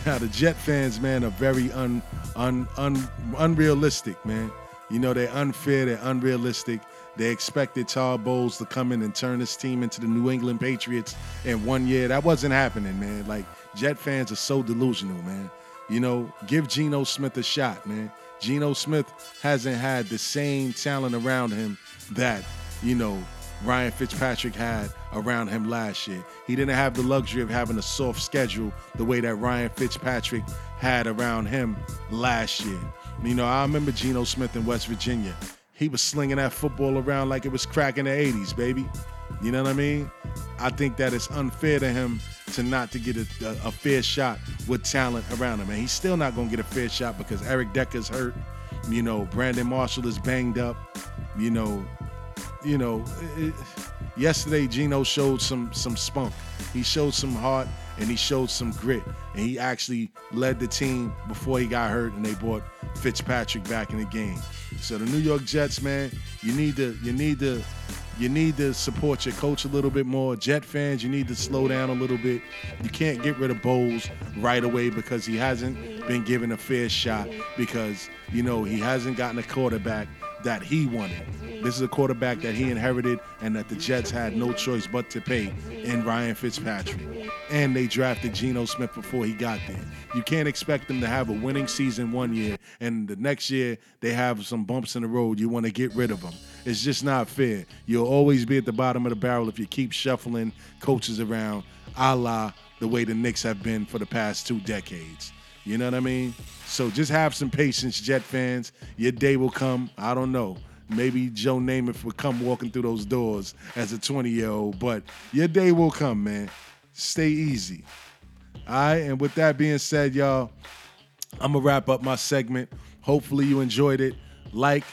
Speaker 1: Now the Jet fans, man, are very un, un, un, unrealistic, man. You know, they're unfair, they're unrealistic. They expected Todd Bowles to come in and turn this team into the New England Patriots in one year. That wasn't happening, man. Like, Jet fans are so delusional, man. You know, give Geno Smith a shot, man. Geno Smith hasn't had the same talent around him that, you know, Ryan Fitzpatrick had around him last year. He didn't have the luxury of having a soft schedule the way that Ryan Fitzpatrick had around him last year. You know, I remember Geno Smith in West Virginia. He was slinging that football around like it was crack in the 80s, baby. You know what I mean? I think that it's unfair to him to not to get a, a, a fair shot with talent around him. And he's still not going to get a fair shot because Eric Decker's hurt. You know, Brandon Marshall is banged up. You know, you know, it, yesterday Geno showed some some spunk. He showed some heart and he showed some grit. And he actually led the team before he got hurt and they brought Fitzpatrick back in the game. So the New York Jets, man, you need to you need to you need to support your coach a little bit more. Jet fans, you need to slow down a little bit. You can't get rid of Bowles right away because he hasn't been given a fair shot because, you know, he hasn't gotten a quarterback that he wanted. This is a quarterback that he inherited and that the Jets had no choice but to pay in Ryan Fitzpatrick. And they drafted Geno Smith before he got there. You can't expect them to have a winning season one year and the next year they have some bumps in the road. You want to get rid of them. It's just not fair. You'll always be at the bottom of the barrel if you keep shuffling coaches around, a la the way the Knicks have been for the past two decades. You know what I mean? So just have some patience, Jet fans. Your day will come. I don't know. Maybe Joe Namath would come walking through those doors as a 20 year old, but your day will come, man. Stay easy. All right. And with that being said, y'all, I'm to wrap up my segment. Hopefully you enjoyed it. Like,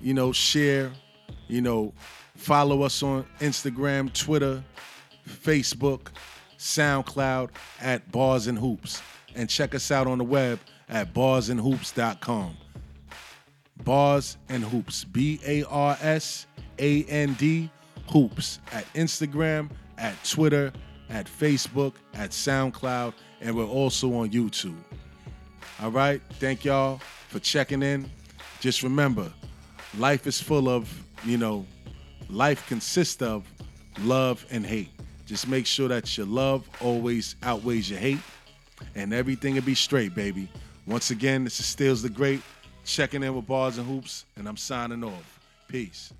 Speaker 1: you know, share, you know, follow us on Instagram, Twitter, Facebook, SoundCloud at Bars and Hoops. And check us out on the web at barsandhoops.com. Bars and Hoops, B A R S A N D Hoops at Instagram, at Twitter, at Facebook, at SoundCloud, and we're also on YouTube. All right, thank y'all for checking in. Just remember, life is full of, you know, life consists of love and hate. Just make sure that your love always outweighs your hate, and everything will be straight, baby. Once again, this is Stills the Great, checking in with Bars and Hoops, and I'm signing off. Peace.